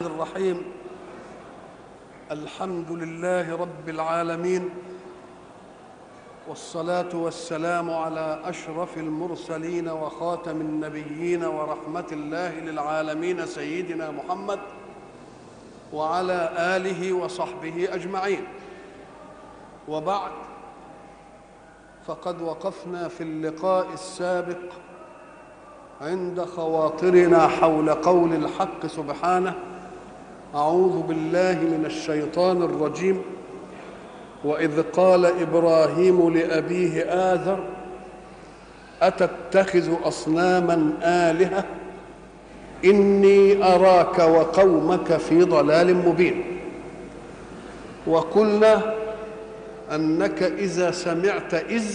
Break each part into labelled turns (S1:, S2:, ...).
S1: الرحيم. الحمد لله رب العالمين والصلاة والسلام على أشرف المرسلين وخاتم النبيين ورحمة الله للعالمين سيدنا محمد وعلى آله وصحبه أجمعين. وبعد فقد وقفنا في اللقاء السابق عند خواطرنا حول قول الحق سبحانه أعوذ بالله من الشيطان الرجيم. وإذ قال إبراهيم لأبيه آذر أتتخذ أصناما آلهة؟ إني أراك وقومك في ضلال مبين. وقلنا أنك إذا سمعت إذ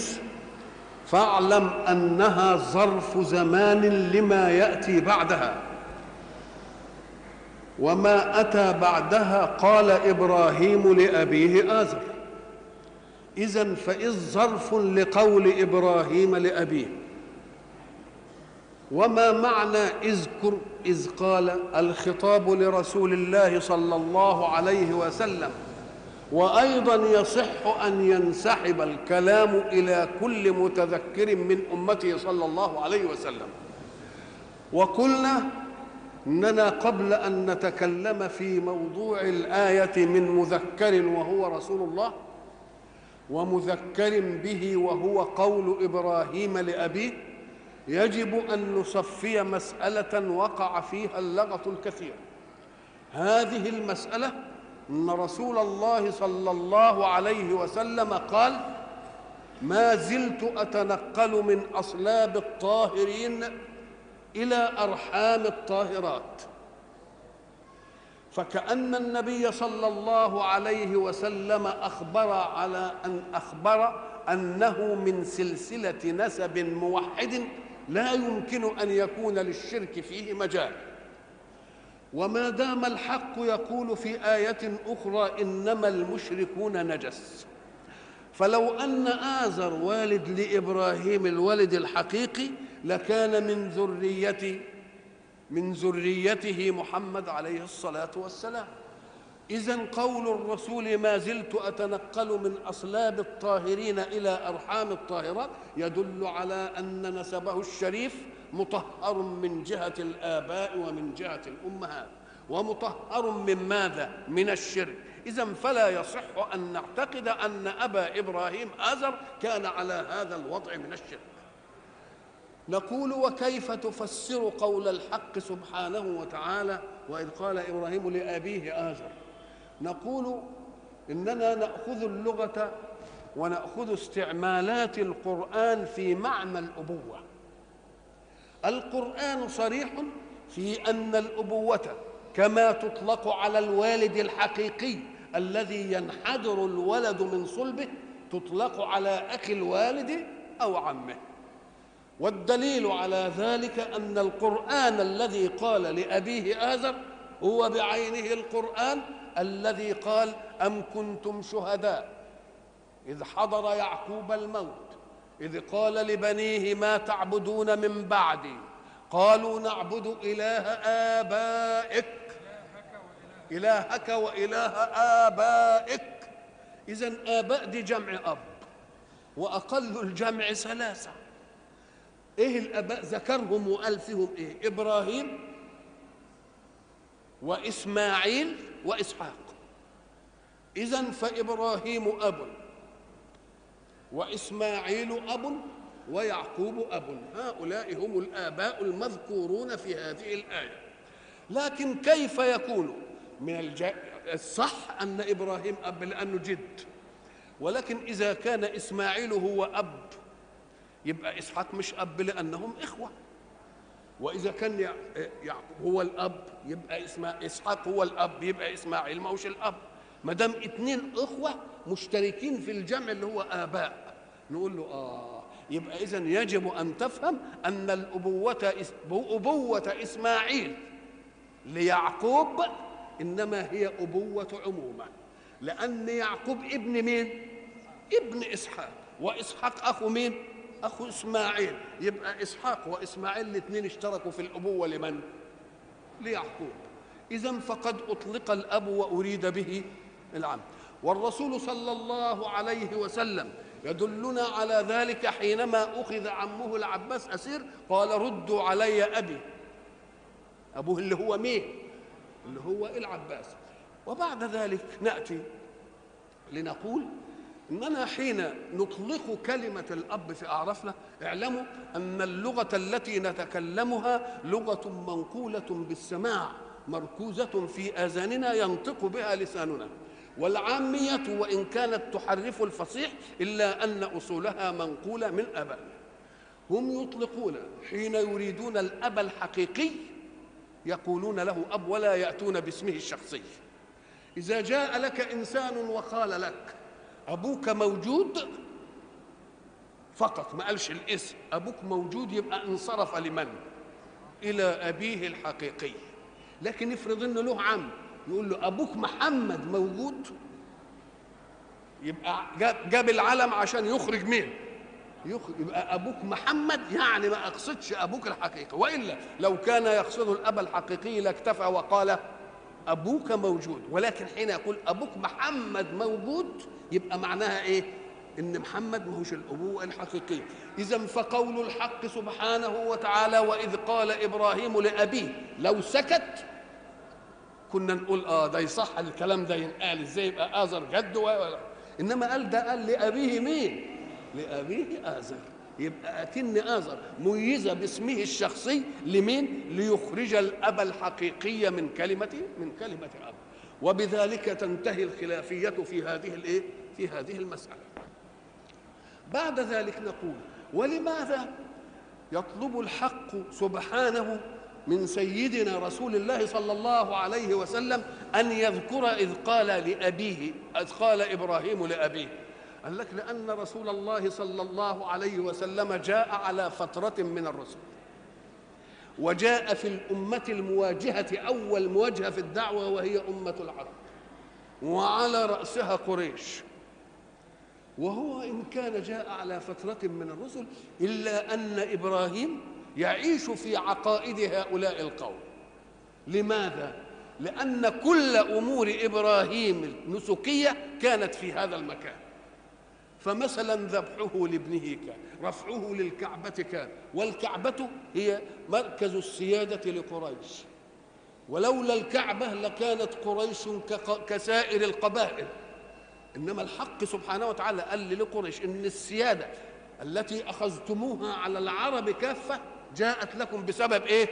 S1: فاعلم أنها ظرف زمان لما يأتي بعدها. وما اتى بعدها قال إبراهيم لابيه ازر. اذا فاذ ظرف لقول إبراهيم لابيه. وما معنى اذكر اذ قال الخطاب لرسول الله صلى الله عليه وسلم. وأيضا يصح ان ينسحب الكلام إلى كل متذكر من امته صلى الله عليه وسلم. وقلنا اننا قبل أن نتكلم في موضوع الآية من مذكر وهو رسول الله ومذكر به وهو قول إبراهيم لأبيه يجب أن نصفي مسألة وقع فيها اللغط الكثير. هذه المسألة أن رسول الله صلى الله عليه وسلم قال ما زلت أتنقل من أصلاب الطاهرين إلى أرحام الطاهرات. فكأن النبي صلى الله عليه وسلم أخبر على أن أخبر أنه من سلسلة نسب موحد لا يمكن أن يكون للشرك فيه مجال. وما دام الحق يقول في آية أخرى إنما المشركون نجس. فلو أن آزر والد لإبراهيم الولد الحقيقي لكان من ذرية من ذريته محمد عليه الصلاة والسلام. إذا قول الرسول ما زلت أتنقل من أصلاب الطاهرين إلى أرحام الطاهرات يدل على أن نسبه الشريف مطهر من جهة الآباء ومن جهة الأمهات. ومطهر من ماذا؟ من الشرك. إذا فلا يصح أن نعتقد أن أبا إبراهيم آزر كان على هذا الوضع من الشرك. نقول وكيف تفسر قول الحق سبحانه وتعالى وإذ قال إبراهيم لأبيه آزر؟ نقول إننا نأخذ اللغة ونأخذ استعمالات القرآن في معنى الأبوة. القرآن صريح في أن الأبوة كما تطلق على الوالد الحقيقي الذي ينحدر الولد من صلبه تطلق على أخي الوالد أو عمه. والدليل على ذلك أن القرآن الذي قال لأبيه آزر هو بعينه القرآن الذي قال أم كنتم شهداء؟ إذ حضر يعقوب الموت إذ قال لبنيه ما تعبدون من بعدي؟ قالوا نعبد إله آبائك إلهك وإله آبائك. إذا آباء دي جمع أب وأقل الجمع ثلاثة. إيه الآباء ذكرهم وقال فيهم إيه؟ إبراهيم وإسماعيل وإسحاق. إذا فإبراهيم أب وإسماعيل أب ويعقوب أب. هؤلاء هم الآباء المذكورون في هذه الآية. لكن كيف يكون؟ من الج... الصح أن إبراهيم أب لأنه جد. ولكن إذا كان إسماعيل هو أب يبقى إسحاق مش أب لأنهم إخوة. وإذا كان يعقوب هو الأب يبقى اسماء إسحاق هو الأب يبقى إسماعيل ما هوش الأب. ما دام اتنين إخوة مشتركين في الجمع اللي هو آباء. نقول له آه يبقى إذا يجب أن تفهم أن الأبوة أبوة إسماعيل ليعقوب إنما هي أبوة عمومة لأن يعقوب ابن مين؟ ابن إسحاق. وإسحاق أخو مين؟ أخو إسماعيل. يبقى إسحاق وإسماعيل الاثنين اشتركوا في الأبوة لمن؟ ليعقوب. إذا فقد أطلق الأب وأريد به العم. والرسول صلى الله عليه وسلم يدلنا على ذلك حينما أخذ عمه العباس أسير قال ردوا علي أبي. أبوه اللي هو مين؟ اللي هو العباس. وبعد ذلك نأتي لنقول إننا حين نطلق كلمة الأب في أعرافنا اعلموا أن اللغة التي نتكلمها لغة منقولة بالسماع مركوزة في آذاننا ينطق بها لساننا. والعامية وإن كانت تحرف الفصيح إلا أن أصولها منقولة من ابائنا هم يطلقون حين يريدون الأب الحقيقي يقولون له أب ولا يأتون باسمه الشخصي. إذا جاء لك إنسان وقال لك أبوك موجود فقط ما قالش الاسم. أبوك موجود يبقى انصرف لمن؟ إلى أبيه الحقيقي. لكن افرض إنه له عم يقول له أبوك محمد موجود يبقى جاب العلم عشان يخرج مين؟ يخرج. يبقى أبوك محمد يعني ما أقصدش أبوك الحقيقي. وإلا لو كان يقصد الأب الحقيقي لاكتفى وقال أبوك موجود. ولكن حين يقول أبوك محمد موجود يبقى معناها إيه؟ إن محمد ما هوش الأبوة الحقيقية. اذا فقول الحق سبحانه وتعالى وإذ قال إبراهيم لأبيه لو سكت كنا نقول آه ده يصح الكلام ده ينقال إزاي؟ يبقى آزر جد ولا إنما قال ده قال لأبيه مين؟ لأبيه آزر. يبقى أكن آزر. ميزة باسمه الشخصي لمين؟ ليخرج الأب الحقيقي من كلمة من كلمة اب وبذلك تنتهي الخلافية في هذه الايه في هذه المسألة. بعد ذلك نقول ولماذا يطلب الحق سبحانه من سيدنا رسول الله صلى الله عليه وسلم أن يذكر إذ قال لأبيه إذ قال إبراهيم لأبيه؟ قال لك لأن رسول الله صلى الله عليه وسلم جاء على فترة من الرسل. وجاء في الأمة المواجهة أول مواجهة في الدعوة وهي أمة العرب. وعلى رأسها قريش. وهو إن كان جاء على فترة من الرسل إلا أن إبراهيم يعيش في عقائد هؤلاء القوم. لماذا؟ لأن كل أمور إبراهيم النسكية كانت في هذا المكان. فمثلا ذبحه لابنه كان رفعه للكعبة كان والكعبة هي مركز السيادة لقريش. ولولا الكعبة لكانت قريش كسائر القبائل. إنما الحق سبحانه وتعالى قال لقريش إن السيادة التي أخذتموها على العرب كافة جاءت لكم بسبب إيه؟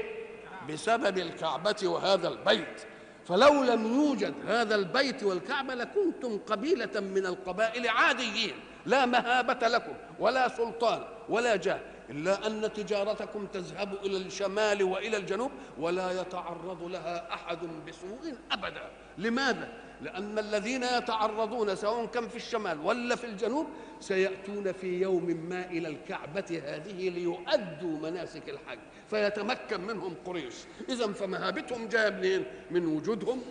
S1: بسبب الكعبة وهذا البيت. فلو لم يوجد هذا البيت والكعبة لكنتم قبيلة من القبائل عاديين. لا مهابة لكم ولا سلطان ولا جاه إلا أن تجارتكم تذهب إلى الشمال وإلى الجنوب ولا يتعرض لها أحد بسوء أبدا لماذا؟ لأن الذين يتعرضون سواء كان في الشمال ولا في الجنوب سيأتون في يوم ما إلى الكعبة هذه ليؤدوا مناسك الحج فيتمكن منهم قريش إذا فمهابتهم جاء منين؟ من وجودهم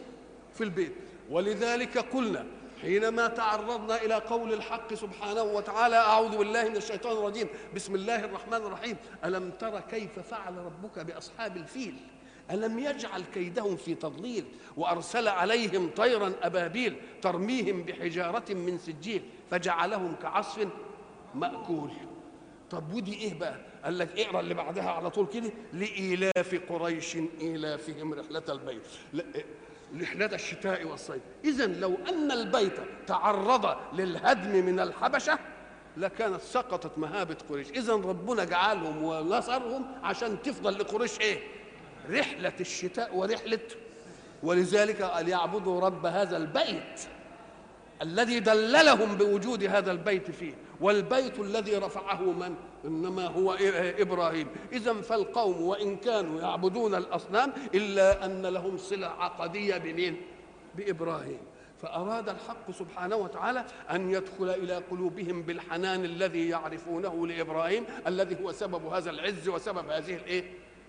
S1: في البيت ولذلك قلنا حينما تعرضنا إلى قول الحق سبحانه وتعالى أعوذ بالله من الشيطان الرجيم. بسم الله الرحمن الرحيم. ألم تر كيف فعل ربك بأصحاب الفيل؟ ألم يجعل كيدهم في تضليل؟ وأرسل عليهم طيرا أبابيل ترميهم بحجارة من سجيل فجعلهم كعصف مأكول. طب ودي إيه بقى؟ قال لك اقرأ اللي بعدها على طول كده. لإيلاف قريش إيلافهم رحلة البيت. رحلة الشتاء والصيف. إذا لو أن البيت تعرض للهدم من الحبشة لكانت سقطت مهابة قريش. إذا ربنا جعلهم ونصرهم عشان تفضل لقريش إيه؟ رحلة الشتاء ورحلة. ولذلك قال يعبدوا رب هذا البيت الذي دللهم بوجود هذا البيت فيه. والبيت الذي رفعه من؟ إنما هو إبراهيم. اذا فالقوم وإن كانوا يعبدون الأصنام إلا أن لهم صلة عقدية بمين؟ بإبراهيم. فأراد الحق سبحانه وتعالى أن يدخل إلى قلوبهم بالحنان الذي يعرفونه لإبراهيم الذي هو سبب هذا العز وسبب هذه الإيه؟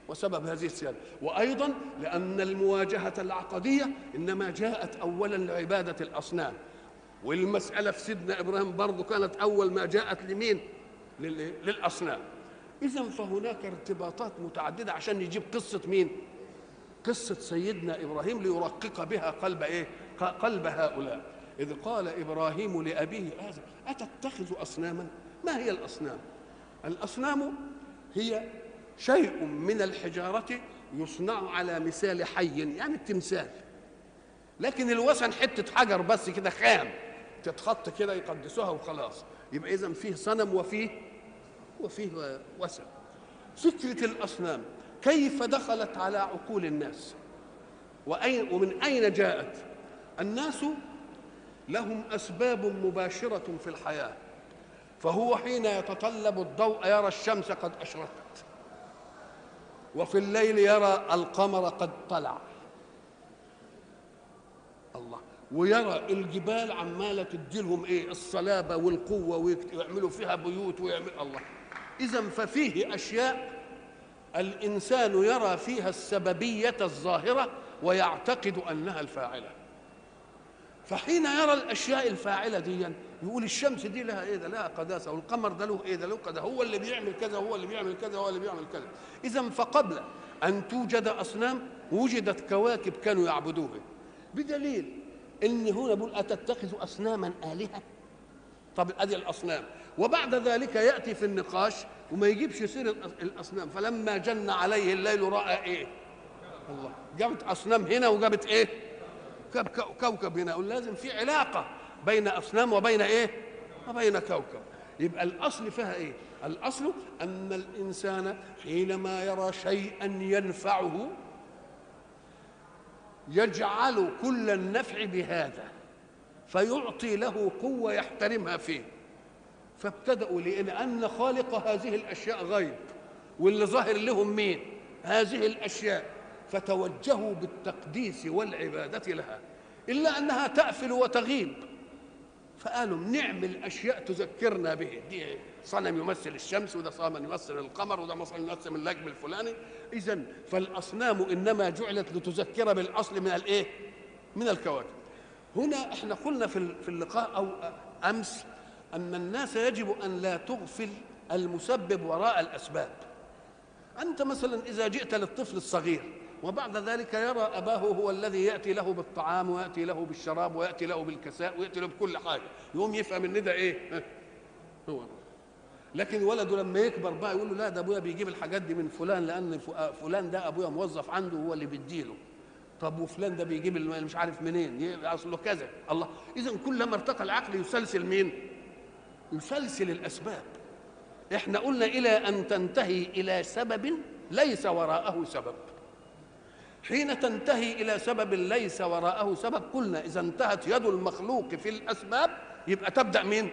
S1: وسبب هذه السيادة. وأيضا لأن المواجهة العقدية إنما جاءت أولا لعبادة الأصنام. والمسألة في سيدنا إبراهيم برضه كانت أول ما جاءت لمين للأصنام إذا فهناك ارتباطات متعددة عشان يجيب قصة مين قصة سيدنا إبراهيم ليرقق بها قلب إيه؟ قلب هؤلاء إذ قال إبراهيم لأبيه آزر أتتخذ أصناما؟ ما هي الأصنام؟ الأصنام هي شيء من الحجارة يصنع على مثال حي يعني التمثال لكن الوثن حتة حجر بس كده خام تتخط كده يقدسوها وخلاص. يبقى إذا فيه صنم وفيه وفيه وثن فكرة الأصنام كيف دخلت على عقول الناس؟ وأين ومن أين جاءت؟ الناس لهم أسباب مباشرة في الحياة. فهو حين يتطلب الضوء يرى الشمس قد أشرقت. وفي الليل يرى القمر قد طلع. الله. ويرى الجبال عمالة تديلهم إيه؟ الصلابة والقوة ويعملوا فيها بيوت ويعمل الله. إذا ففيه أشياء الإنسان يرى فيها السببية الظاهرة ويعتقد أنها الفاعلة. فحين يرى الأشياء الفاعلة دي يقول الشمس دي لها إيه ده؟ لها قداسة والقمر ده له إيه ده؟ له كذا هو اللي بيعمل كذا هو اللي بيعمل كذا هو اللي بيعمل كذا. إذا فقبل أن توجد أصنام وجدت كواكب كانوا يعبدوها. بدليل ان هنا بيقول أتتخذ أصناما آلهة؟ طب أدي الأصنام. وبعد ذلك يأتي في النقاش وما يجيبش سير الأصنام. فلما جن عليه الليل رأى إيه؟ الله. جابت أصنام هنا وجابت إيه؟ كوكب هنا. لازم في علاقة بين أصنام وبين إيه؟ وبين كوكب. يبقى الأصل فيها إيه؟ الأصل أن الإنسان حينما يرى شيئا ينفعه يجعل كل النفع بهذا فيعطي له قوة يحترمها فيه. فابتدأوا لأن خالق هذه الأشياء غيب واللي ظاهر لهم مين؟ هذه الأشياء. فتوجهوا بالتقديس والعبادة لها. إلا أنها تأفل وتغيب. فقالوا نعمل أشياء تذكرنا به. دي صنم يمثل الشمس وده صنم يمثل القمر وده صنم يمثل النجم الفلاني. إذا فالأصنام إنما جعلت لتذكر بالأصل من الإيه؟ من الكواكب. هنا إحنا قلنا في في اللقاء أو أمس أن الناس يجب أن لا تغفل المسبب وراء الأسباب. أنت مثلا إذا جئت للطفل الصغير وبعد ذلك يرى أباه هو الذي يأتي له بالطعام ويأتي له بالشراب ويأتي له بالكساء ويأتي له بكل حاجة. يقوم يفهم إن ده إيه؟ هو. لكن ولده لما يكبر بقى يقول له لا ده أبويا بيجيب الحاجات دي من فلان لأن فلان ده أبويا موظف عنده هو اللي بيديله. طب وفلان ده بيجيب مش عارف منين اصله كذا. الله إذا كلما ارتقى العقل يسلسل مين؟ يسلسل الأسباب. إحنا قلنا إلى أن تنتهي إلى سبب ليس وراءه سبب. حين تنتهي إلى سبب ليس وراءه سبب قلنا إذا انتهت يد المخلوق في الأسباب يبقى تبدأ مين؟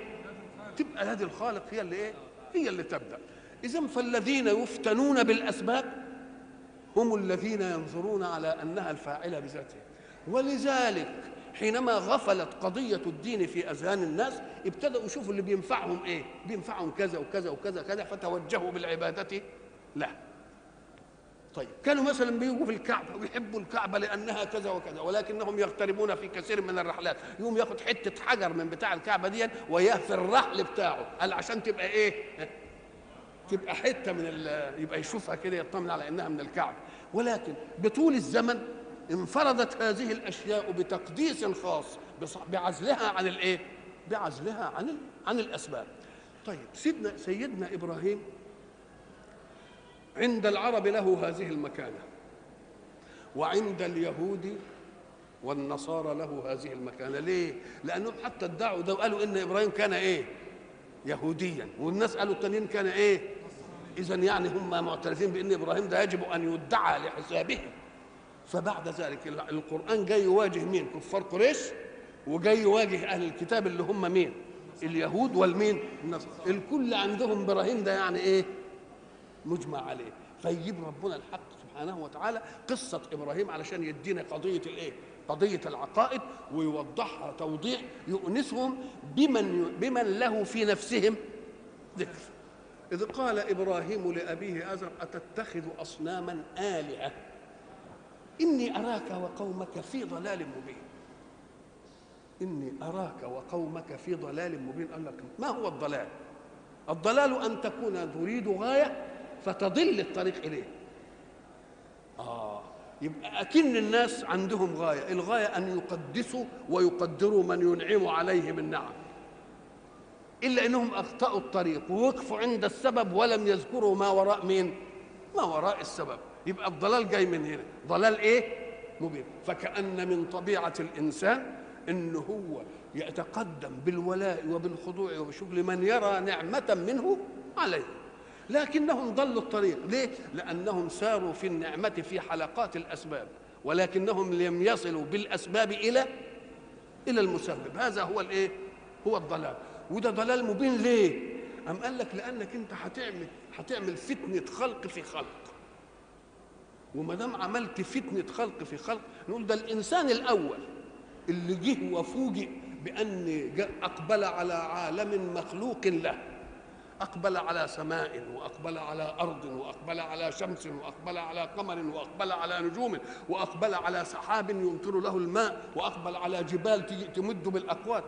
S1: تبقى يد الخالق هي اللي إيه؟ هي اللي تبدأ. اذا فالذين يفتنون بالأسباب هم الذين ينظرون على أنها الفاعلة بذاتها. ولذلك حينما غفلت قضية الدين في أذهان الناس ابتدأوا يشوفوا اللي بينفعهم إيه؟ بينفعهم كذا وكذا وكذا كذا فتوجهوا بالعبادة له. طيب كانوا مثلا بيجوا في الكعبة ويحبوا الكعبة لأنها كذا وكذا ولكنهم يغتربون في كثير من الرحلات يقوم ياخد حتة حجر من بتاع الكعبة دي وياه في الرحل بتاعه قال عشان تبقى إيه؟ تبقى حتة من يبقى يشوفها كده يطمن على إنها من الكعبة. ولكن بطول الزمن انفردت هذه الأشياء بتقديس خاص بعزلها عن الإيه؟ بعزلها عن عن الأسباب. طيب سيدنا سيدنا إبراهيم عند العرب له هذه المكانة. وعند اليهود والنصارى له هذه المكانة. ليه؟ لانهم حتى ادعوا ده وقالوا إن إبراهيم كان إيه؟ يهوديا. والناس قالوا التانيين كان إيه؟ اذا يعني هم معترفين بإن إبراهيم ده يجب أن يدعى لحسابهم. فبعد ذلك القرآن جاي يواجه مين؟ كفار قريش وجاي يواجه أهل الكتاب اللي هم مين؟ اليهود والمين؟ الكل عندهم إبراهيم ده يعني إيه؟ مجمع عليه. فيجيب ربنا الحق سبحانه وتعالى قصة إبراهيم علشان يدينا قضية الإيه؟ قضية العقائد ويوضحها توضيح يؤنسهم بمن بمن له في نفسهم ذكر. إذ قال إبراهيم لأبيه آزر أتتخذ أصناما آلهة؟ إني أراك وقومك في ضلال مبين. إني أراك وقومك في ضلال مبين. قال لك ما هو الضلال؟ الضلال أن تكون تريد غاية فتضل الطريق إليه. آه يبقى أكن الناس عندهم غاية الغاية أن يقدسوا ويقدروا من ينعم عليهم النعم. إلا أنهم أخطأوا الطريق ووقفوا عند السبب ولم يذكروا ما وراء مين؟ ما وراء السبب. يبقى الضلال جاي من هنا. ضلال إيه؟ مبين. فكأن من طبيعة الإنسان أنه هو يتقدم بالولاء وبالخضوع وبشغل من يرى نعمة منه عليه. لكنهم ضلوا الطريق ليه؟ لأنهم ساروا في النعمة في حلقات الأسباب ولكنهم لم يصلوا بالأسباب إلى إلى المسبب هذا هو الإيه؟ هو الضلال وده ضلال مبين ليه؟ أم قال لك لأنك أنت هتعمل هتعمل فتنة خلق في خلق وما دام عملت فتنة خلق في خلق نقول ده الإنسان الأول اللي جه وفوجئ بأن أقبل على عالم مخلوق له أقبل على سماء وأقبل على أرض وأقبل على شمس وأقبل على قمر وأقبل على نجوم وأقبل على سحاب يمطر له الماء وأقبل على جبال تمد بالأقوات.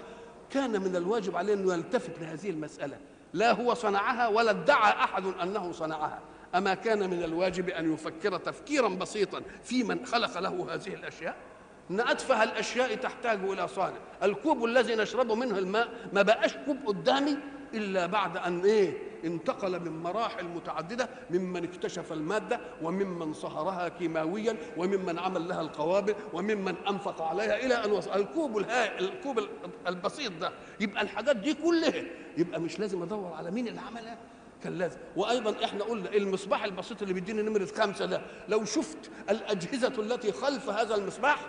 S1: كان من الواجب عليه أنه يلتفت لهذه المسألة. لا هو صنعها ولا ادعى أحد أنه صنعها. أما كان من الواجب أن يفكر تفكيرا بسيطا في من خلق له هذه الأشياء؟ إن أتفه الأشياء تحتاج إلى صانع. الكوب الذي نشرب منه الماء ما بقاش كوب قدامي إلا بعد أن إيه انتقل من مراحل متعددة ممن اكتشف المادة وممن صهرها كيماويا وممن عمل لها القوابل وممن أنفق عليها إلى أن وصل. الكوب الكوب البسيط ده. يبقى الحاجات دي كلها يبقى مش لازم أدور على مين اللي عملها؟ كان لازم. وأيضا إحنا قلنا المصباح البسيط اللي بيديني نمرة خمسة ده. لو شفت الأجهزة التي خلف هذا المصباح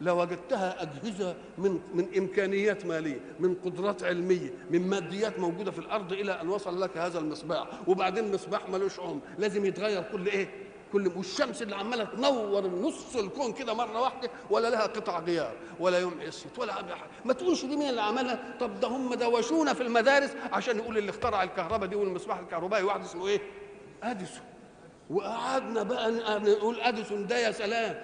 S1: لوجدتها أجهزة من من إمكانيات مالية من قدرات علمية من ماديات موجودة في الأرض إلى أن وصل لك هذا المصباح. وبعدين مصباح ملوش عمر لازم يتغير كل إيه؟ كل والشمس اللي عمالة تنور نص الكون كده مرة واحدة ولا لها قطع غيار ولا يوم عصيت ولا حاجة ما تقولش دي مين اللي عملها؟ طب ده هم دوشونا في المدارس عشان يقول اللي اخترع الكهرباء دي والمصباح الكهربائي واحد اسمه إيه؟ آديسون. وقعدنا بقى نقول أديسون ده يا سلام.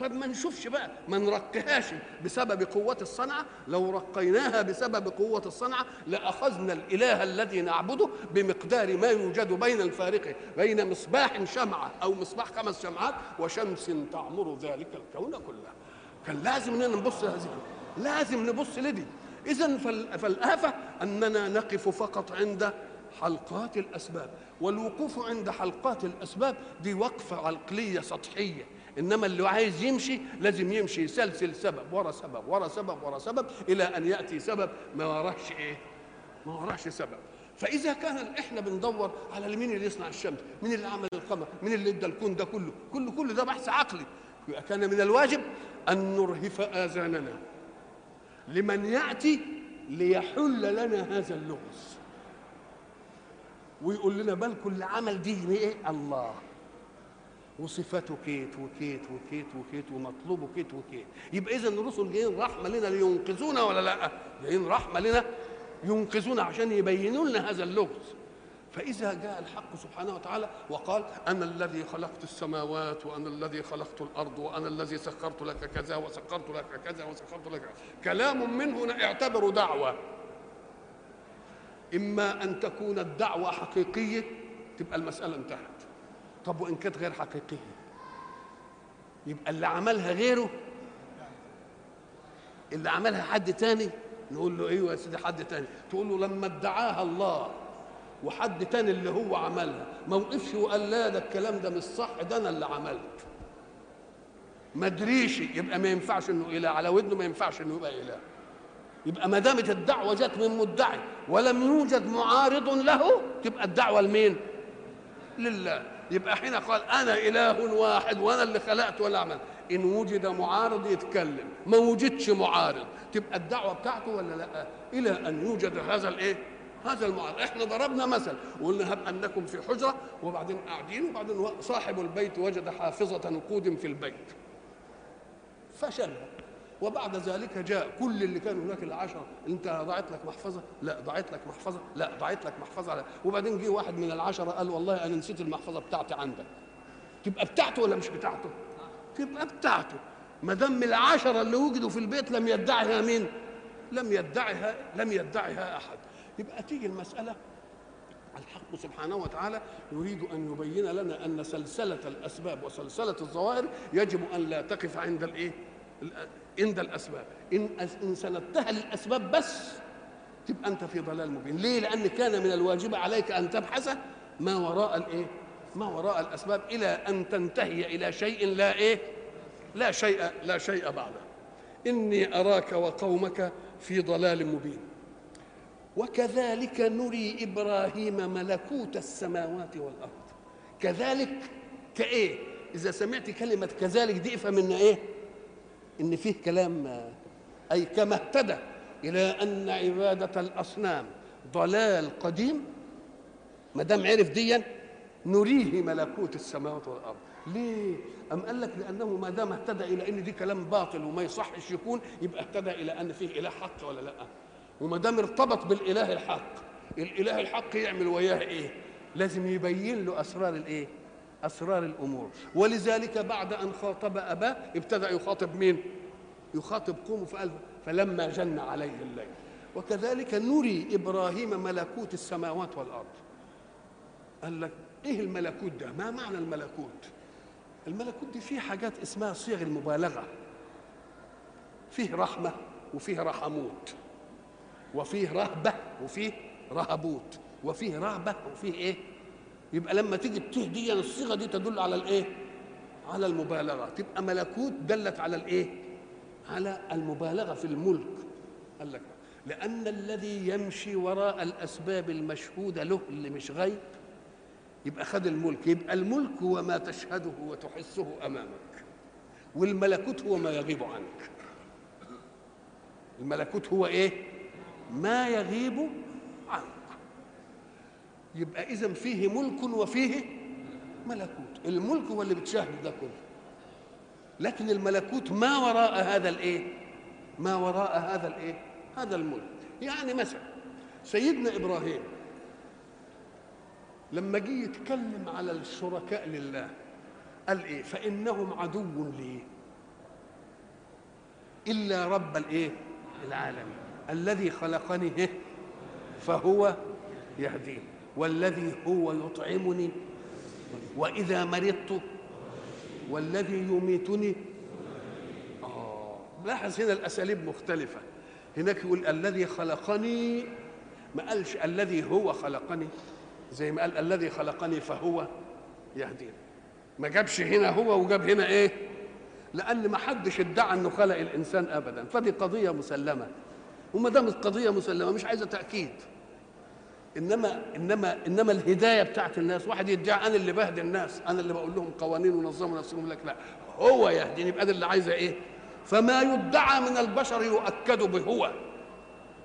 S1: طب ما نشوفش بقى ما نرقيهاش بسبب قوة الصنعة. لو رقيناها بسبب قوة الصنعة لأخذنا الإله الذي نعبده بمقدار ما يوجد بين الفارق بين مصباح شمعة أو مصباح خمس شمعات وشمس تعمر ذلك الكون كله. كان لازم اننا نبص هذه لازم نبص لدي. إذا فالآفة أننا نقف فقط عند حلقات الأسباب. والوقوف عند حلقات الأسباب دي وقفة عقلية سطحية. إنما اللي عايز يمشي لازم يمشي يسلسل سبب ورا سبب ورا سبب ورا سبب إلى أن يأتي سبب ما وراهش إيه؟ ما وراهش سبب. فإذا كان إحنا بندور على مين اللي يصنع الشمس مين اللي عمل القمر مين اللي إدى الكون ده كله؟ كله كله ده بحث عقلي. كان من الواجب أن نرهف آذاننا. لمن يأتي ليحل لنا هذا اللغز. ويقول لنا بل كل عمل دي إيه؟ الله. وصفاته كيت وكيت وكيت وكيت ومطلوبه كيت وكيت. يبقى اذا الرسل جايين رحمة لنا لينقذونا ولا لا. جايين رحمة لنا ينقذونا عشان يبينوا لنا هذا اللغز. فإذا جاء الحق سبحانه وتعالى وقال أنا الذي خلقت السماوات وأنا الذي خلقت الأرض وأنا الذي سخرت لك كذا وسخرت لك كذا وسخرت لك كلام منه اعتبروا دعوة. إما أن تكون الدعوة حقيقية تبقى المسألة انتهت. طب وإن كانت غير حقيقية؟ يبقى اللي عملها غيره. اللي عملها حد تاني نقول له أيوه يا سيدي حد تاني؟ تقول له لما ادعاها الله وحد تاني اللي هو عملها ما وقفش وقال لا ده الكلام ده مش صح ده أنا اللي عملت. ما أدريش يبقى ما ينفعش إنه إله على ودنه ما ينفعش إنه يبقى إله. يبقى ما دامت الدعوة جت من مدعي ولم يوجد معارض له تبقى الدعوة لمين؟ لله. يبقى حين قال أنا إله واحد وأنا اللي خلقت ولا عمل إن وجد معارض يتكلم. ما وجدش معارض. تبقى الدعوة بتاعته ولا لأ؟ إلى أن يوجد هذا الإيه؟ هذا المعارض. إحنا ضربنا مثل. وقلنا هب أنكم في حجرة. وبعدين قاعدين. وبعدين صاحب البيت وجد حافظة نقود في البيت. فشلها وبعد ذلك جاء كل اللي كانوا هناك العشرة انت ضاعت لك محفظة؟ لا ضاعت لك محفظة. لا ضاعت لك محفظة. لا وبعدين جه واحد من العشرة قال والله أنا نسيت المحفظة بتاعتي عندك. تبقى بتاعته ولا مش بتاعته؟ تبقى بتاعته. ما دام العشرة اللي وجدوا في البيت لم يدعها مين؟ لم يدعها لم يدعها أحد. يبقى تيجي المسألة. الحق سبحانه وتعالى يريد أن يبين لنا أن سلسلة الأسباب وسلسلة الظواهر يجب أن لا تقف عند الإيه؟ عند الأسباب. إن إن سندتها للأسباب بس تبقى أنت في ضلال مبين. ليه؟ لأن كان من الواجب عليك أن تبحث ما وراء الإيه؟ ما وراء الأسباب إلى أن تنتهي إلى شيء لا إيه؟ لا شيء لا شيء بعده. إني أراك وقومك في ضلال مبين. وكذلك نري إبراهيم ملكوت السماوات والأرض. كذلك كإيه؟ إذا سمعت كلمة كذلك دي افهم إن إيه؟ إن فيه كلام أي كما اهتدى إلى أن عبادة الأصنام ضلال قديم ما دام عرف ديا نريه ملكوت السماوات والأرض. ليه؟ أم قال لك لأنه ما دام اهتدى إلى إن دي كلام باطل وما يصحش يكون يبقى اهتدى إلى أن فيه إله حق ولا لأ؟ وما دام ارتبط بالإله الحق الإله الحق يعمل وياه إيه؟ لازم يبين له أسرار الإيه؟ أسرار الأمور. ولذلك بعد أن خاطب أباه ابتدى يخاطب مين؟ يخاطب قومه فقال فلما جن عليه الليل. وكذلك نري إبراهيم ملكوت السماوات والأرض. قال لك إيه الملكوت ده؟ ما معنى الملكوت؟ الملكوت دي فيه حاجات اسمها صيغ المبالغة. فيه رحمة وفيه رحموت. وفيه رهبة وفيه رهبوت. وفيه رهبة وفيه إيه؟ يبقى لما تيجي الته دي الصيغة دي تدل على الايه؟ على المبالغة. تبقى ملكوت دلت على الايه؟ على المبالغة في الملك. قال لك لأن الذي يمشي وراء الأسباب المشهودة له اللي مش غيب يبقى خد الملك. يبقى الملك هو ما تشهده وتحسه أمامك. والملكوت هو ما يغيب عنك. الملكوت هو إيه؟ ما يغيب يبقى اذا فيه ملك وفيه ملكوت. الملك هو اللي بتشاهد ده كله. لكن الملكوت ما وراء هذا الإيه؟ ما وراء هذا الإيه؟ هذا الملك. يعني مثلا سيدنا إبراهيم لما جه يتكلم على الشركاء لله قال إيه؟ فإنهم عدو لي. إلا رب الإيه؟ العالمين. الذي خلقني؟ فهو يهدين والذي هو يطعمني وإذا مرضت والذي يميتني. آه لاحظ هنا الأساليب مختلفة. هناك يقول الذي خلقني ما قالش الذي هو خلقني. زي ما قال الذي خلقني فهو يهدين ما جابش هنا هو وجاب هنا إيه؟ لأن ما حدش ادعى إنه خلق الإنسان ابدا. فدي قضية مسلمة. وما دام القضية مسلمة مش عايزة تأكيد. إنما إنما إنما الهداية بتاعت الناس. واحد يدعي أنا اللي بهدي الناس أنا اللي بقول لهم قوانين ونظموا نفسهم لك. لا هو يهديني يبقى اللي عايزه إيه؟ فما يدعى من البشر يؤكد بهو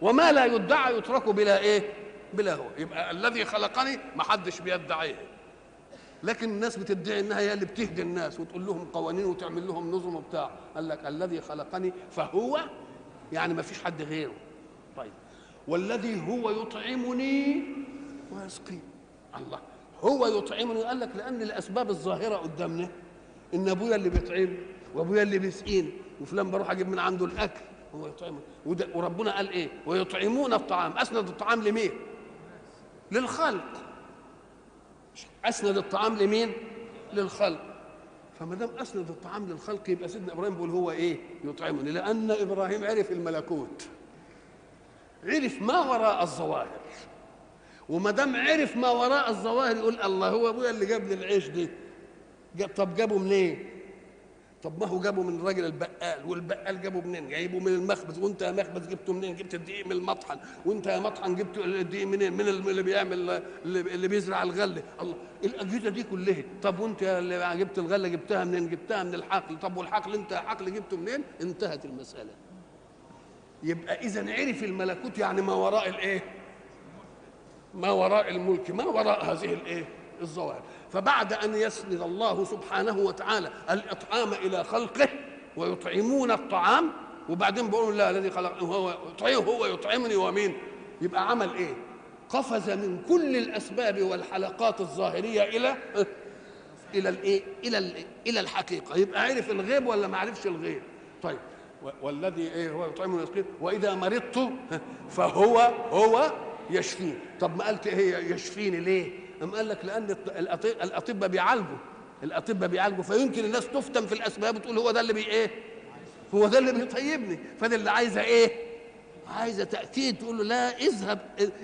S1: وما لا يدعى يترك بلا إيه؟ بلا هو. يبقى الذي خلقني ما حدش بيدعيه. لكن الناس بتدعي إنها هي اللي بتهدي الناس وتقول لهم قوانين وتعمل لهم نظم وبتاع. قال لك الذي خلقني فهو يعني ما فيش حد غيره. طيب. والذي هو يطعمني ويسقي. الله. هو يطعمني. قال لك لأن الأسباب الظاهرة قدامنا. إن أبويا اللي بيطعمني وأبويا اللي بيسقيني وفلان بروح أجيب من عنده الأكل هو يطعمني وربنا قال إيه؟ ويطعمون الطعام. أسند الطعام لمين؟ للخلق. أسند الطعام لمين؟ للخلق. فما دام أسند الطعام للخلق يبقى سيدنا إبراهيم بيقول هو إيه؟ يطعمني. لأن إبراهيم عرف الملكوت. عرف ما وراء الظواهر. وما دام عرف ما وراء الظواهر يقول الله هو أبويا اللي جاب لي العيش دي. جاب طب جابه منين؟ طب ما هو جابه من الراجل البقال والبقال جابه منين؟ جايبه من المخبز. وانت يا مخبز جبته منين؟ جبت الدقيق من المطحن. وانت يا مطحن جبت الدقيق منين؟ من اللي بيعمل اللي بيزرع الغله الله الأجهزة دي كلها. طب وانت اللي جبت الغله جبتها منين؟ جبتها من الحقل. طب والحقل انت حقل جبته منين؟ انتهت المسألة. يبقى إذا عرف الملكوت يعني ما وراء الإيه؟ ما وراء الملك ما وراء هذه الإيه؟ الظواهر. فبعد أن يسند الله سبحانه وتعالى الإطعام إلى خلقه ويطعمون الطعام وبعدين بيقولوا لا الذي خلق هو يطعمه هو يطعمني ومين؟ يبقى عمل إيه؟ قفز من كل الأسباب والحلقات الظاهرية إلى إلى الإيه؟ إلى ال إلى الحقيقة. يبقى عرف الغيب ولا ما عرفش الغيب؟ طيب. والذي إيه هو يطعمني ويسقين وإذا مرضت فهو هو يشفين طب ما قالت إيه يشفيني ليه؟ أم قال لك لأن الأطباء بيعالجوا. الأطباء بيعالجوا فيمكن الناس تفتن في الأسباب وتقول هو ده اللي بي إيه؟ هو ده اللي بيطيبني. فده اللي عايزة إيه؟ عايزة تأكيد تقول له لا اذهب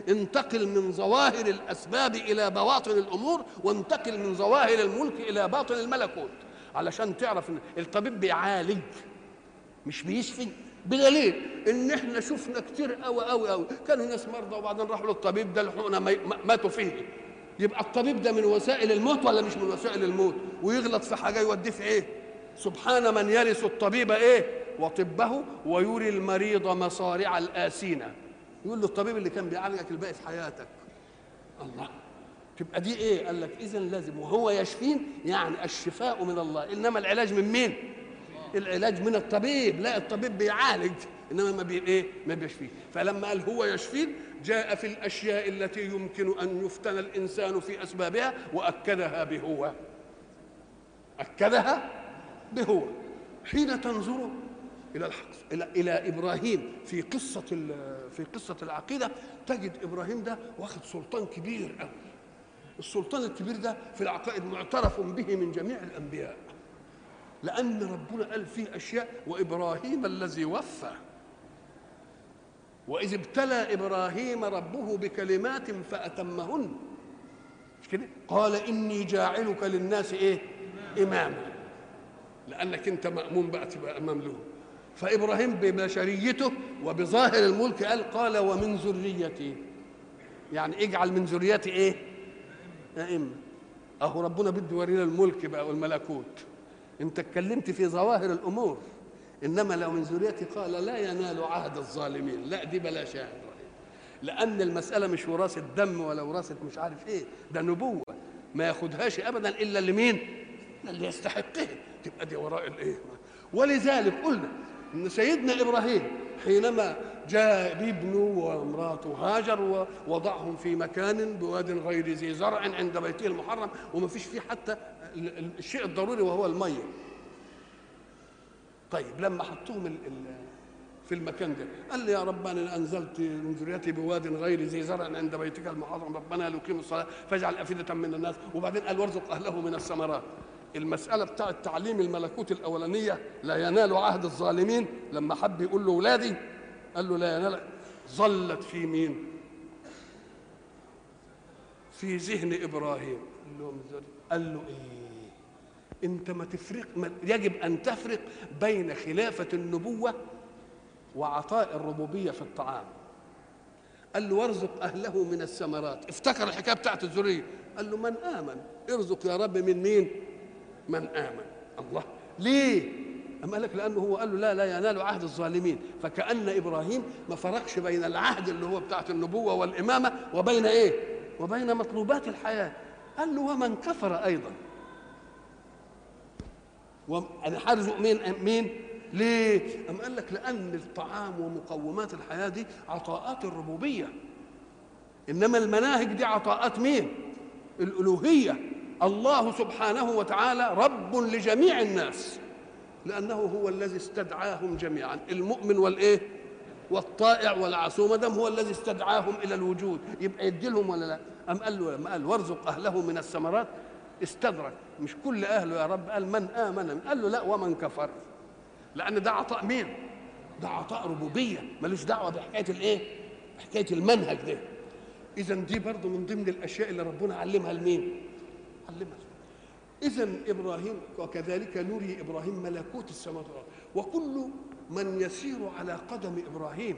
S1: انتقل من ظواهر الأسباب إلى بواطن الأمور وانتقل من ظواهر الملك إلى باطن الملكوت. علشان تعرف إن الطبيب بيعالج. مش بيشفي بدليل إن إحنا شفنا كتير قوي قوي قوي كانوا ناس مرضى وبعدين راحوا للطبيب ده الحقنه ماتوا فيه. يبقى الطبيب ده من وسائل الموت ولا مش من وسائل الموت؟ ويغلط في حاجة يوديه في إيه؟ سبحان من يرث الطبيب إيه؟ وطبه ويري المريض مصارع الآسينة يقول له الطبيب اللي كان بيعالجك الباقي في حياتك. الله. تبقى دي إيه؟ قال لك اذا لازم. وهو يشفين يعني الشفاء من الله. إنما العلاج من مين؟ العلاج من الطبيب لا الطبيب بيعالج إنما ما بي إيه؟ ما بيشفيه. فلما قال هو يشفين جاء في الأشياء التي يمكن أن يفتن الإنسان في أسبابها وأكدها بهو. أكدها بهو. حين تنظر إلى الحق إلى إلى إبراهيم في قصة في قصة العقيدة تجد إبراهيم ده واخد سلطان كبير قوي السلطان الكبير ده في العقائد معترف به من جميع الأنبياء. لأن ربنا قال فيه أشياء وإبراهيم الذي وفى. وإذ ابتلى إبراهيم ربه بكلمات فأتمهن. مش كده؟ قال إني جاعلك للناس إيه؟ إماما. لأنك أنت مامون بقى تبقى أمام لهم. فإبراهيم ببشريته وبظاهر الملك قال قال ومن ذريتي. يعني اجعل من ذريتي إيه؟ أئمة. أهو ربنا بده يورينا الملك بقى والملكوت. انت اتكلمت في ظواهر الأمور إنما لو من ذريتي قال لا ينال عهد الظالمين لا دي بلاش إبراهيم. لأن المسألة مش وراثة دم ولا وراثة مش عارف إيه ده نبوة ما ياخدهاش ابدا إلا لمين اللي يستحقها. تبقى دي وراء الإيه؟ ولذلك قلنا إن سيدنا إبراهيم حينما جاء بابنه وامراته هاجر ووضعهم في مكان بواد غير ذي زرع عند بيته المحرم وما فيش فيه حتى الشيء الضروري وهو المية. طيب لما حطوهم في المكان ده قال لي يا رب أنا أنزلت من ذريتي بواد غير ذي زرع عند بيتك المحرم ربنا ليقيموا الصلاة فاجعل أفئدة من الناس. وبعدين قال وارزق أهله من الثمرات. المسألة بتاعة تعليم الملكوت الأولانية لا ينال عهد الظالمين. لما حب يقول له ولادي قال له لا ينال. ظلت في مين؟ في ذهن إبراهيم. قال له إيه؟ أنت ما تفرق ما يجب أن تفرق بين خلافة النبوة وعطاء الربوبية في الطعام. قال له وارزق أهله من الثمرات. افتكر الحكاية بتاعت الذرية قال له من آمن؟ ارزق يا رب من مين؟ من آمن. الله. ليه؟ أم قال لك لأنه هو قال له لا لا ينال عهد الظالمين. فكأن إبراهيم ما فرقش بين العهد اللي هو بتاعت النبوة والإمامة وبين إيه؟ وبين مطلوبات الحياة. قال له ومن كفر أيضا. أنا حرزق مين مين؟ ليه؟ أم قال لك لأن الطعام ومقومات الحياة دي عطاءات الربوبية. إنما المناهج دي عطاءات مين؟ الألوهية. الله سبحانه وتعالى رب لجميع الناس لأنه هو الذي استدعاهم جميعا. المؤمن والإيه؟ والطائع والعصوم ما دام هو الذي استدعاهم إلى الوجود يبقى يدي لهم ولا لا؟ أم قال له لما قال وارزق أهله من الثمرات استدرك مش كل أهله يا رب. قال من آمن؟ قال له لا ومن كفر. لأن ده عطاء مين؟ ده عطاء ربوبية. ملوش دعوة بحكاية الإيه؟ بحكاية المنهج ده. إذا دي برضه من ضمن الأشياء اللي ربنا علمها لمين؟ علمها. إذا إبراهيم وكذلك نري إبراهيم ملكوت السماوات والأرض. وكل من يسير على قدم إبراهيم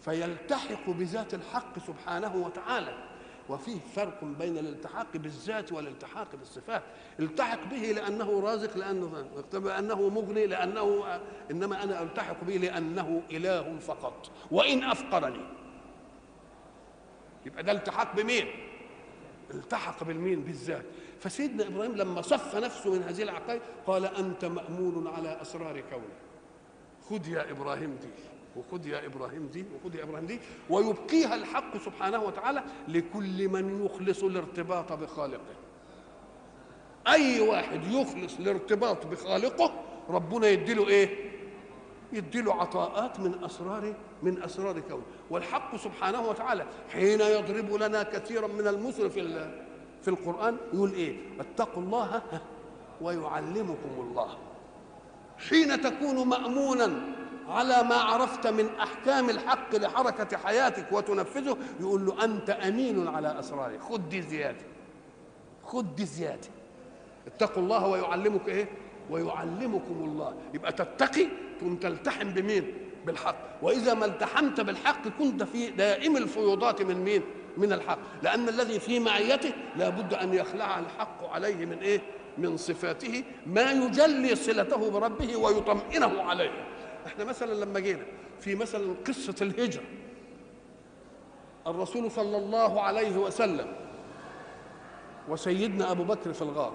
S1: فيلتحق بذات الحق سبحانه وتعالى. وفيه فرق بين الالتحاق بالذات والالتحاق بالصفات. التحق به لأنه رازق لأنه لأنه مغني لأنه إنما أنا ألتحق به لأنه إله فقط وإن أفقرني. يبقى ده التحاق بمين؟ التحق بالمين؟ بالذات. فسيدنا إبراهيم لما صف نفسه من هذه العقائد قال أنت مأمون على أسرار كوني خذ يا إبراهيم دي. وخذ يا إبراهيم دي وخذ يا إبراهيم دي ويبقيها الحق سبحانه وتعالى لكل من يخلص الارتباط بخالقه. أي واحد يخلص الارتباط بخالقه ربنا يديله إيه؟ يديله عطاءات من اسرار من أسرار كونه. والحق سبحانه وتعالى حين يضرب لنا كثيرا من المثل في في القرآن يقول إيه؟ اتقوا الله ويعلمكم الله. حين تكون مامونا على ما عرفت من أحكام الحق لحركة حياتك وتنفذه يقول له أنت أمين على اسراره خد دي زيادة. خد دي زيادة. اتقوا الله ويعلمك إيه؟ ويعلمكم الله. يبقى تتقي ثم تلتحم بمين؟ بالحق. وإذا ما التحمت بالحق كنت في دائم الفيوضات من مين؟ من الحق. لأن الذي في معيته لابد أن يخلع الحق عليه من إيه؟ من صفاته ما يجلي صلته بربه ويطمئنه عليه. إحنا مثلا لما جينا في مثلا قصة الهجرة الرسول صلى الله عليه وسلم وسيدنا أبو بكر في الغار.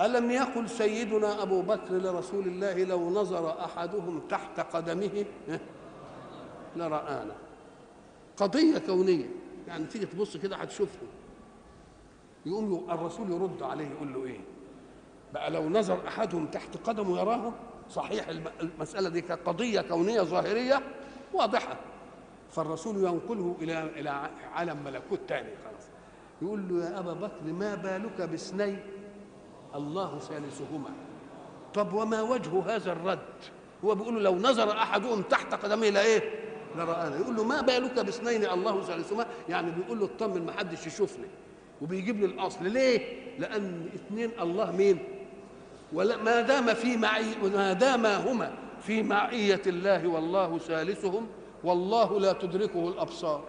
S1: ألم يقل سيدنا أبو بكر لرسول الله لو نظر أحدهم تحت قدمه؟ لرآنا. قضية كونية. يعني تيجي تبص كده هتشوفه يقوم الرسول يرد عليه يقول له إيه؟ بقى لو نظر أحدهم تحت قدمه يراه؟ صحيح المسألة دي كقضية كونية ظاهرية واضحة. فالرسول ينقله إلى إلى عالم ملكوت تاني خلاص. يقول له يا أبا بكر ما بالك باثنين الله ثالثهما. طب وما وجه هذا الرد؟ هو بيقول له لو نظر أحدهم تحت قدمه لايه لرآنا يقول له ما بالك باثنين الله ثالثهما. يعني بيقول له اطمن ما حدش يشوفني. وبيجيب لي الأصل. ليه؟ لأن اثنين الله مين؟ ولا ما دام في معي ما دام هما في معية الله والله ثالثهم والله لا تدركه الأبصار.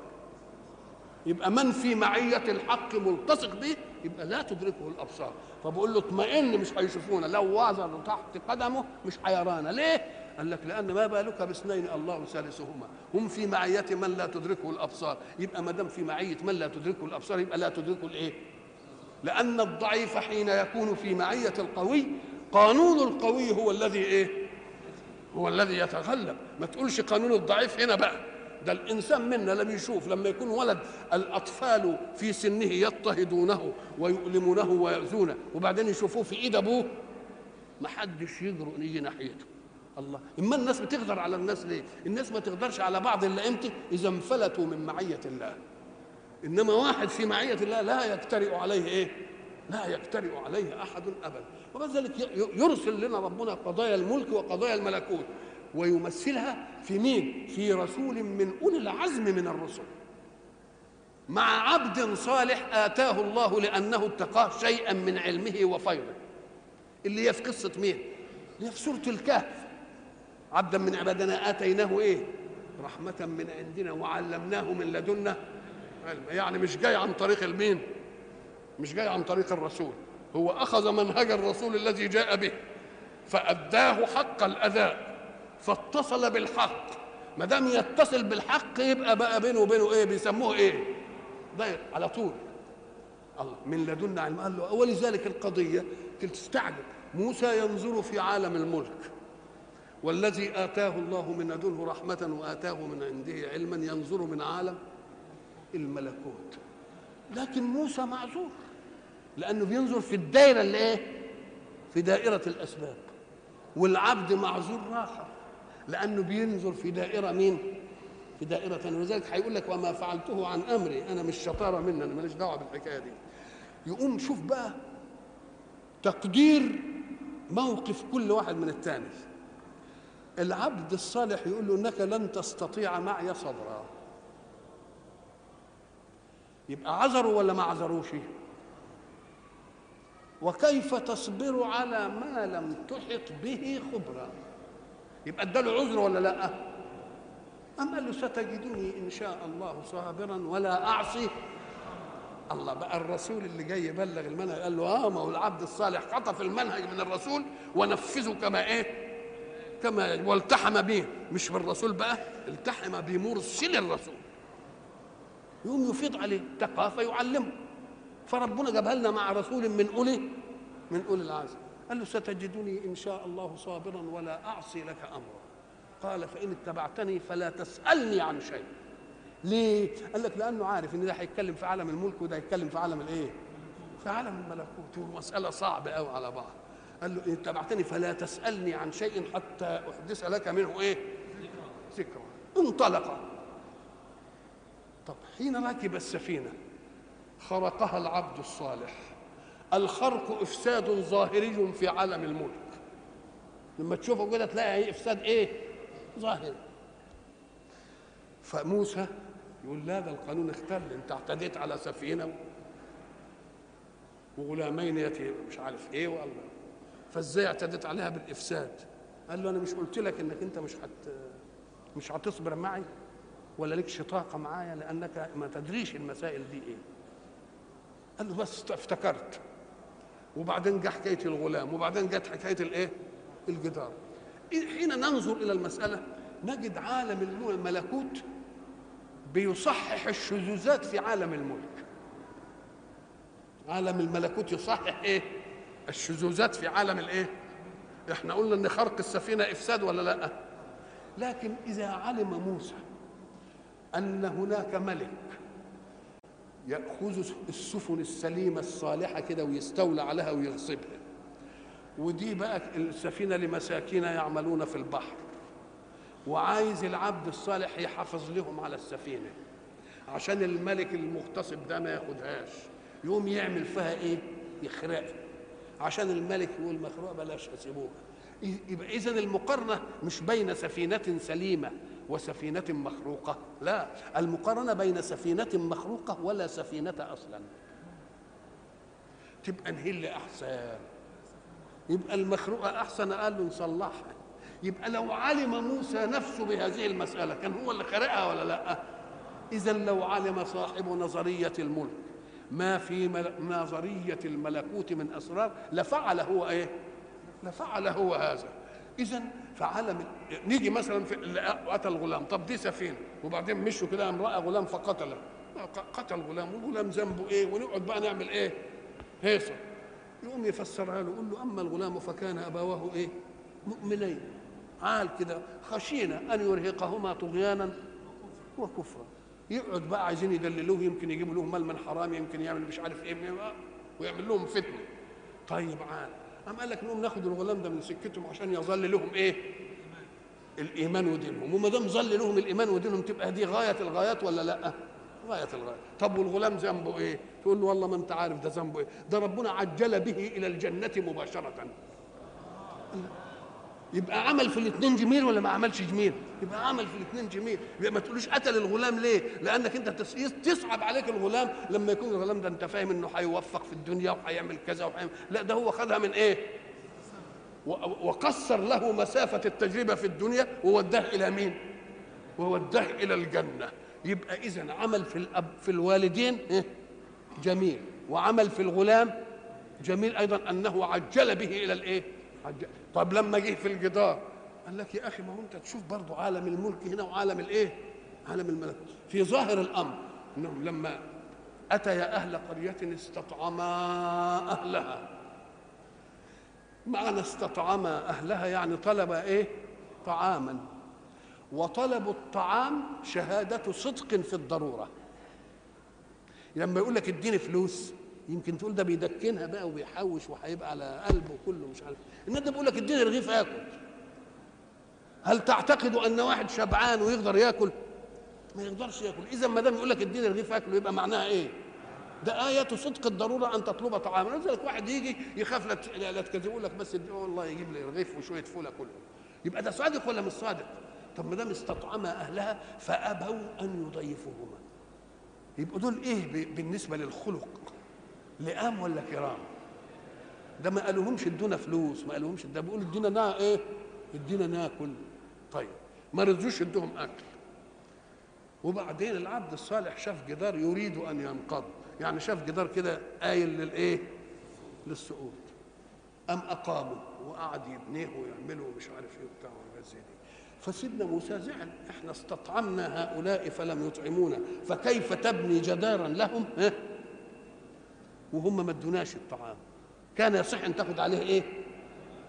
S1: يبقى من في معية الحق ملتصق به يبقى لا تدركه الأبصار. فبقول له اطمئن مش هيشوفونا. لو وزر تحت قدمه مش هيرانا. ليه؟ قال لك لأن ما بالك باثنين الله ثالثهما. هم في معية من لا تدركه الأبصار. يبقى ما دام في معية من لا تدركه الأبصار يبقى لا تدركه الإيه؟ لأن الضعيف حين يكون في معية القوي قانون القوي هو الذي إيه؟ هو الذي يتغلب. ما تقولش قانون الضعيف هنا بقى. ده الإنسان منا لم يشوف لما يكون ولد الأطفال في سنه يضطهدونه ويؤلمونه ويؤذونه وبعدين يشوفوه في إيد أبوه ما حدش يجرؤ يجي ناحيته. الله. إما الناس بتقدر على الناس ليه؟ الناس ما تقدرش على بعض إلا إمتى إذا انفلتوا من معية الله. إنما واحد في معية الله لا يجترئ عليه إيه؟ لا يجترئ عليه أحد ابدا وبذلك يرسل لنا ربنا قضايا الملك وقضايا الملكوت. ويمثلها في مين؟ في رسول من أولي العزم من الرسل. مع عبد صالح آتاه الله لأنه اتقاه شيئا من علمه وفيضه اللي هي في قصة مين؟ اللي هي في سورة الكهف. عبدا من عبادنا آتيناه إيه؟ رحمة من عندنا وعلمناه من لدنا يعني مش جاي عن طريق المين؟ مش جاي عن طريق الرسول. هو أخذ منهج الرسول الذي جاء به فأداه حق الاداء فاتصل بالحق. ما دام يتصل بالحق يبقى بقى بينه وبينه إيه؟ بيسموه إيه؟ ضيق على طول. الله من لدنا علم. قال له ولذلك القضية تستعجب موسى ينظر في عالم الملك. والذي آتاه الله من لدنه رحمة وآتاه من عنده علما ينظر من عالم الملكوت. لكن موسى معذور. لأنه بينظر في الدائره اللي إيه؟ في دائرة الأسباب. والعبد معذور آخر. لأنه بينظر في دائرة مين؟ في دائرة ثانية ولذلك هيقول لك وما فعلته عن أمري. أنا مش شطارة مني. أنا ماليش دعوة بالحكاية دي. يقوم شوف بقى تقدير موقف كل واحد من الثاني العبد الصالح يقول له إنك لن تستطيع معي صبرا. يبقى عذروا ولا ما عذروش؟ وكيف تصبر على ما لم تحط به خبرا يبقى اداله عذر ولا لأ؟ أم قال له ستجدني إن شاء الله صابرا ولا أعصي الله بقى الرسول اللي جاي يبلغ المنهج قال له آه ما هو العبد الصالح خطف المنهج من الرسول ونفذه كما إيه؟ كما والتحم به مش بالرسول بقى التحم بمرسل الرسول. يقوم يفيض عليه تقى فيعلمه. فربنا جابها لنا مع رسول من أولي من أولي العزم. قال له ستجدني إن شاء الله صابرا ولا أعصي لك امرا. قال فإن اتبعتني فلا تسألني عن شيء. ليه؟ قال لك لأنه عارف إن ده هيتكلم في عالم الملك وده هيتكلم في عالم الإيه؟ في عالم الملكوت. ومساله صعبة قوي على بعض. قال له إن تبعتني فلا تسألني عن شيء حتى أحدث لك منه إيه؟ ذكرى. انطلق. طب حين ركب السفينة خرقها العبد الصالح. الخرق إفساد ظاهري في عالم الملك. لما تشوفه كده تلاقي إفساد إيه؟ ظاهري. فموسى يقول لا ده القانون اختل أنت اعتديت على سفينة وغلامين يتي مش عارف إيه والله فإزاي اعتديت عليها بالإفساد؟ قال له أنا مش قلت لك إنك أنت مش هت مش هتصبر معي ولا لك شطاقة معايا لأنك ما تدريش المسائل دي إيه. قال له بس افتكرت. وبعدين جه حكاية الغلام وبعدين جت حكاية الإيه؟ الجدار. حين ننظر إلى المسألة نجد عالم الملكوت بيصحح الشذوذات في عالم الملك. عالم الملكوت يصحح إيه؟ الشذوذات في عالم الإيه؟ إحنا قلنا إن خرق السفينة إفساد ولا لأ؟ لكن إذا علم موسى أن هناك ملك يأخذ السفن السليمة الصالحة كده ويستولى عليها ويغصبها. ودي بقى السفينة لمساكين يعملون في البحر. وعايز العبد الصالح يحافظ لهم على السفينة عشان الملك المغتصب ده ما ياخدهاش. يقوم يعمل فيها إيه؟ يخرقها عشان الملك يقول مخروقة بلاش اسيبوها يبقى اذا المقارنة مش بين سفينة سليمة وسفينة مخروقة. لا المقارنة بين سفينة مخروقة ولا سفينة أصلا. تبقى نهي اللي أحسن؟ يبقى المخروقة أحسن قال له نصلحها. يبقى لو علم موسى نفسه بهذه المسألة كان هو اللي خرقها ولا لأ؟ اذا لو علم صاحب نظرية الملك ما في نظرية الملكوت من أسرار لفعل هو إيه؟ لفعل هو هذا. اذا فعلم نيجي مثلا في قتل غلام. طب دي سفينة. وبعدين مشوا كده قام رأى غلام فقتله. قتل غلام. والغلام ذنبه إيه؟ ونقعد بقى نعمل إيه؟ هيصة. يقوم يفسرها له يقول له أما الغلام فكان أبواه إيه؟ مؤمنين. عال كده خشينا أن يرهقهما طغيانا وكفرا. يقعد بقى عايزين يدللوه يمكن يجيبوا لهم مال من حرام يمكن يعمل مش عارف إيه ويعمل لهم فتنة. طيب عال. قام قال لك نقوم ناخد الغلام ده من سكتهم عشان يظل لهم إيه؟ الإيمان ودينهم. وما دام ظل لهم الإيمان ودينهم تبقى دي غاية الغايات ولا لأ؟ غاية الغايات طب والغلام ذنبه إيه؟ تقول له والله ما أنت عارف ده ذنبه إيه. ده ربنا عجل به إلى الجنة مباشرة. يبقى عمل في الاثنين جميل ولا ما عملش جميل؟ يبقى عمل في الاثنين جميل. يبقى ما تقولوش قتل الغلام ليه؟ لأنك أنت تصعب عليك الغلام لما يكون الغلام ده أنت فاهم إنه هيوفق في الدنيا وهيعمل كذا وحيعمل لا ده هو خدها من إيه؟ وقصر له مسافة التجربة في الدنيا ووداه إلى مين؟ ووداه إلى الجنة. يبقى إذا عمل في الأب في الوالدين جميل. وعمل في الغلام جميل أيضا أنه عجل به إلى الإيه؟ طب لما جه في الجدار قال لك يا أخي ما هو أنت تشوف برضه عالم الملك هنا وعالم الإيه؟ عالم الملك. في ظاهر الأمر إنهم لما اتيا أهل قرية استطعما أهلها. معنى استطعما أهلها يعني طلب إيه؟ طعاما. وطلب الطعام شهادة صدق في الضرورة. لما يقول لك اديني فلوس يمكن تقول ده بيدكنها بقى وبيحوش وهيبقى على قلبه كله مش عارف. انما ده بيقول لك اديني رغيف آكل. هل تعتقد أن واحد شبعان ويقدر ياكل؟ ما يقدرش ياكل. إذا ما دام يقول لك اديني رغيف آكل يبقى معناها إيه؟ ده آية صدق الضرورة أن تطلب طعاما لذلك واحد يجي يخاف لا لا تكذب يقول لك بس والله يجيب لي رغيف وشوية فول أكلهم يبقى ده صادق ولا مش صادق؟ طب ما دام استطعم أهلها فأبوا أن يضيفوهما. يبقوا دول إيه بالنسبة للخلق؟ لئام ولا كرام؟ ده ما قالوهمش ادونا فلوس ما قالوهمش ده. بيقولوا ادينا نا إيه؟ ادينا ناكل. طيب ما رضوش ادوهم أكل. وبعدين العبد الصالح شاف جدار يريد أن ينقض. يعني شاف جدار كده قايل للإيه؟ للسقوط. أم أقاموا؟ وقعد يبنيه ويعمله ومش عارف إيه وبتاع زي دي. فسيدنا موسى زعل. إحنا استطعمنا هؤلاء فلم يطعمونا. فكيف تبني جدارا لهم؟ ها وهم ما ادوناش الطعام. كان يصح أن تاخد عليه إيه؟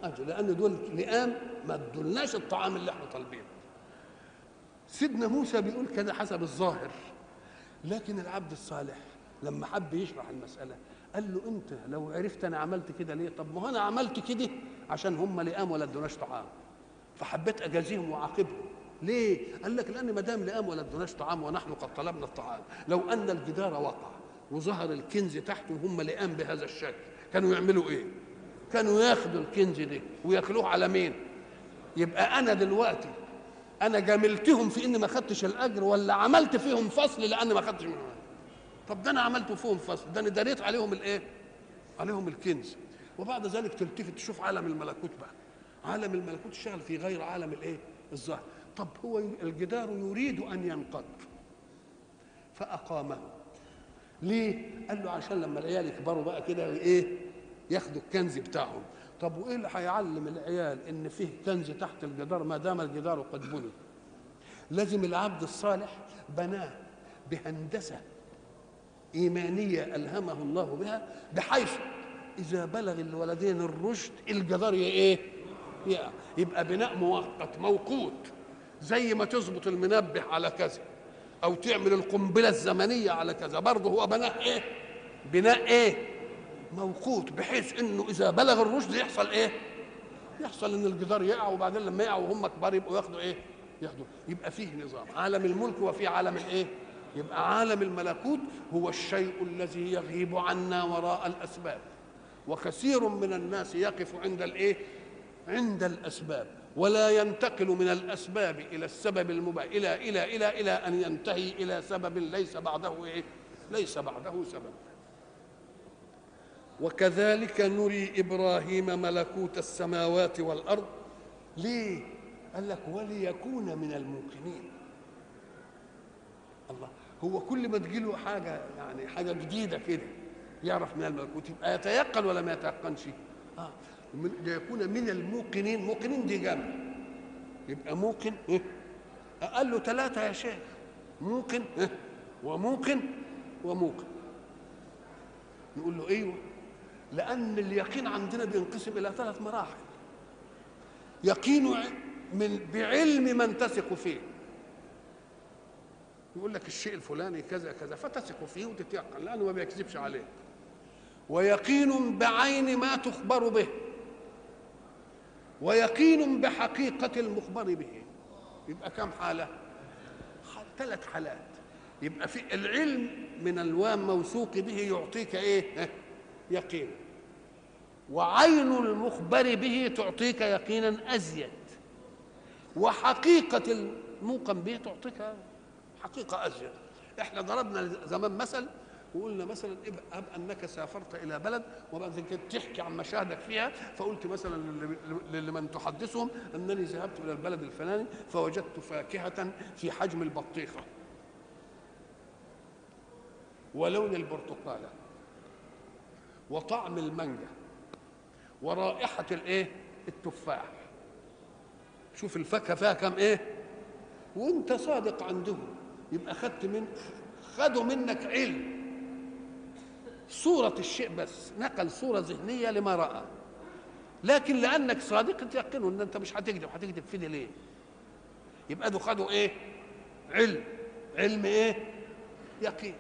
S1: أجر. لأن دول لئام ما ادولناش الطعام اللي إحنا طالبينه. سيدنا موسى بيقول كده حسب الظاهر. لكن العبد الصالح لما حب يشرح المسألة قال له أنت لو عرفت أنا عملت كده ليه؟ طب ما أنا عملت كده عشان هم لئام ولا ادوناش طعام. فحبيت أجازيهم وأعاقبهم. ليه؟ قال لك لأن ما دام لئام ولا ادوناش طعام ونحن قد طلبنا الطعام. لو أن الجدار وقع وظهر الكنز تحته وهم لئام بهذا الشكل. كانوا يعملوا إيه؟ كانوا ياخدوا الكنز ده وياكلوه على مين؟ يبقى أنا دلوقتي أنا جاملتهم في إني ما خدتش الأجر ولا عملت فيهم فصل لأن ما خدتش منهم. طب ده أنا عملت فيهم فصل ده أنا دريت عليهم الإيه؟ عليهم الكنز. وبعد ذلك تلتفت تشوف عالم الملكوت بقى. عالم الملكوت اشتغل في غير عالم الإيه؟ الظاهر. طب هو الجدار يريد أن ينقض. فأقامه. ليه؟ قال له عشان لما العيال يكبروا بقى كده إيه ياخدوا الكنز بتاعهم. طب وإيه اللي هيعلم العيال إن فيه كنز تحت الجدار ما دام الجدار قد بني؟ لازم العبد الصالح بناه بهندسة إيمانية ألهمه الله بها بحيث إذا بلغ الولدين الرشد الجدار إيه يبقى بناء مؤقت موقوت زي ما تظبط المنبه على كذا. أو تعمل القنبلة الزمنية على كذا. برضه هو بناء إيه؟ بناء إيه؟ موقوت بحيث إنه إذا بلغ الرشد يحصل إيه؟ يحصل إن الجدار يقع وبعدين لما يقع وهم كبار يبقوا ياخدوا إيه؟ ياخدوا. يبقى فيه نظام. عالم الملك وفي عالم الإيه؟ يبقى عالم الملكوت هو الشيء الذي يغيب عنا وراء الأسباب. وكثير من الناس يقف عند الإيه؟ عند الأسباب. ولا ينتقل من الأسباب إلى السبب المباح إلى إلى إلى إلى أن ينتهي إلى سبب ليس بعده إيه؟ ليس بعده سبب. وكذلك نري إبراهيم ملكوت السماوات والأرض ليه؟ قال لك وليكون من الموقنين. الله هو كل ما تجيله حاجة يعني حاجة جديدة كده يعرف من الملكوت يبقى يتيقن ولا ما يتيقنش؟ آه. ليكون من الموقنين. موقنين دي جمع يبقى موقن إيه؟ قال له ثلاثة يا شيخ. موقن إيه؟ وموقن وموقن. نقول له أيوه لأن اليقين عندنا بينقسم إلى ثلاث مراحل. يقين من بعلم من تثق فيه. يقول لك الشيء الفلاني كذا كذا فتثق فيه وتتيقن لأنه ما بيكذبش عليه. ويقين بعين ما تخبر به. ويقين بحقيقة المخبر به. يبقى كم حالة؟ ثلاث حالات. يبقى في العلم من الوام موثوق به يعطيك إيه؟ يقين. وعين المخبر به تعطيك يقينا أزيد. وحقيقة الموقن به تعطيك حقيقة أزيد. إحنا ضربنا زمان مثل وقلنا مثلا اب أنك سافرت إلى بلد وبعد كده تحكي عن مشاهدك فيها فقلت مثلا لمن تحدثهم أنني ذهبت إلى البلد الفلاني فوجدت فاكهة في حجم البطيخة. ولون البرتقالة وطعم المانجا ورائحة الإيه؟ التفاح. شوف الفاكهة فيها كم إيه؟ وأنت صادق عندهم. يبقى خدت من خدوا منك علم. صورة الشيء بس نقل صورة ذهنية لما رأى. لكن لأنك صادق تيقنوا أن أنت مش هتكذب هتكذب في دي ليه؟ يبقى دول خدوا إيه؟ علم. علم إيه؟ يقين.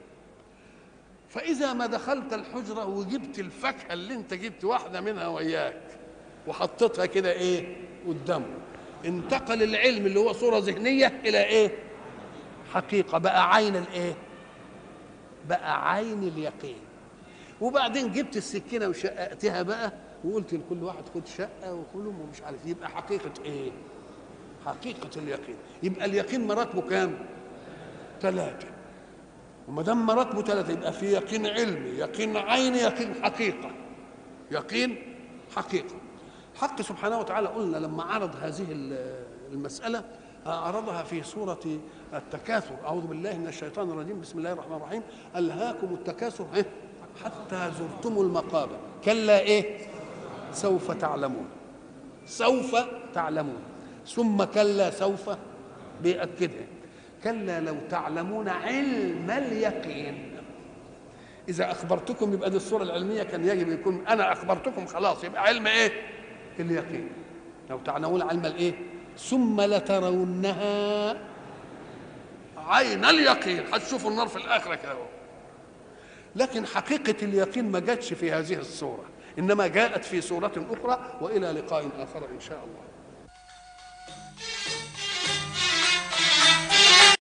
S1: فإذا ما دخلت الحجرة وجبت الفاكهة اللي أنت جبت واحدة منها وياك وحطيتها كده إيه؟ قدامه انتقل العلم اللي هو صورة ذهنية إلى إيه؟ حقيقة. بقى عين الإيه؟ بقى عين اليقين. وبعدين جبت السكينة وشققتها بقى وقلت لكل واحد خد شقة وكلهم ومش عارف يبقى حقيقة إيه؟ حقيقة اليقين. يبقى اليقين مراتبه كام؟ ثلاثة وما دام مراتبه ثلاثة يبقى في يقين علمي يقين عيني يقين حقيقة. يقين حقيقة. حق سبحانه وتعالى قلنا لما عرض هذه المسألة عرضها في سورة التكاثر. أعوذ بالله من الشيطان الرجيم. بسم الله الرحمن الرحيم. ألهاكم التكاثر؟ حتى زرتم المقابر. كلا إيه؟ سوف تعلمون. سوف تعلمون. ثم كلا سوف بيأكدها. كلا لو تعلمون علم اليقين. إذا أخبرتكم يبقى دي الصورة العلمية كان يجب يكون أنا أخبرتكم خلاص. يبقى علم إيه؟ اليقين. لو تعلمون علم الإيه؟ ثم لترونها عين اليقين. هتشوفوا النار في الآخرة كده لكن حقيقة اليقين ما جاتش في هذه الصورة إنما جاءت في صورة أخرى وإلى لقاء آخر إن شاء الله.